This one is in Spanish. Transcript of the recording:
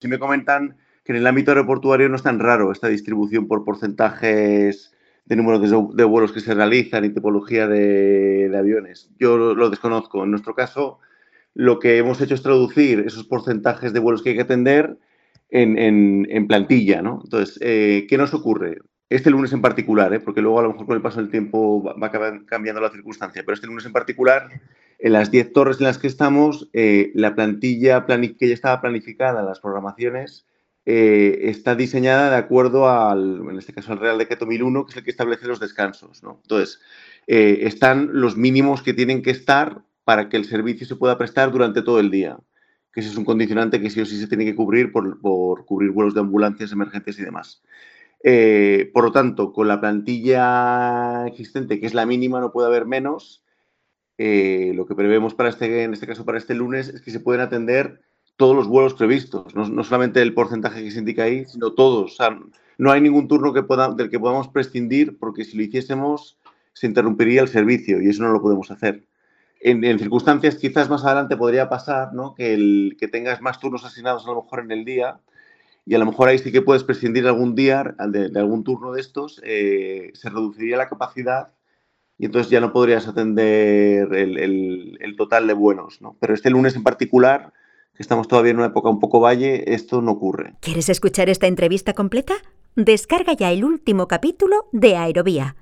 Si me comentan que en el ámbito aeroportuario no es tan raro esta distribución por porcentajes de número de, vuelos que se realizan y tipología de, aviones. Yo lo, desconozco. En nuestro caso, lo que hemos hecho es traducir esos porcentajes de vuelos que hay que atender en, plantilla. ¿no? Entonces, eh, ¿qué nos ocurre? Este lunes en particular, ¿eh? porque luego a lo mejor con el paso del tiempo va, cambiando la circunstancia, pero este lunes en particular, en las 10 torres en las que estamos, eh, la plantilla que ya estaba planificada, las programaciones, eh, está diseñada de acuerdo al, en este caso, al Real Decreto 1001, que es el que establece los descansos. Entonces, eh, están los mínimos que tienen que estar para que el servicio se pueda prestar durante todo el día, que ese es un condicionante que sí o sí se tiene que cubrir por, cubrir vuelos de ambulancias, emergencias y demás. Por lo tanto, con la plantilla existente, que es la mínima, no puede haber menos. Lo que prevemos para este, en este caso para este lunes es que se pueden atender todos los vuelos previstos, no, solamente el porcentaje que se indica ahí, sino todos. no hay ningún turno que del que podamos prescindir porque si lo hiciésemos se interrumpiría el servicio y eso no lo podemos hacer. En, circunstancias quizás más adelante podría pasar ¿no? que, el, que tengas más turnos asignados a lo mejor en el día y a lo mejor ahí sí que puedes prescindir algún día de, algún turno de estos, eh, se reduciría la capacidad y entonces ya no podrías atender el, el total de vuelos. ¿no? Pero este lunes en particular estamos todavía en una época un poco valle, esto no ocurre. ¿Quieres escuchar esta entrevista completa? Descarga ya el último capítulo de Aerovía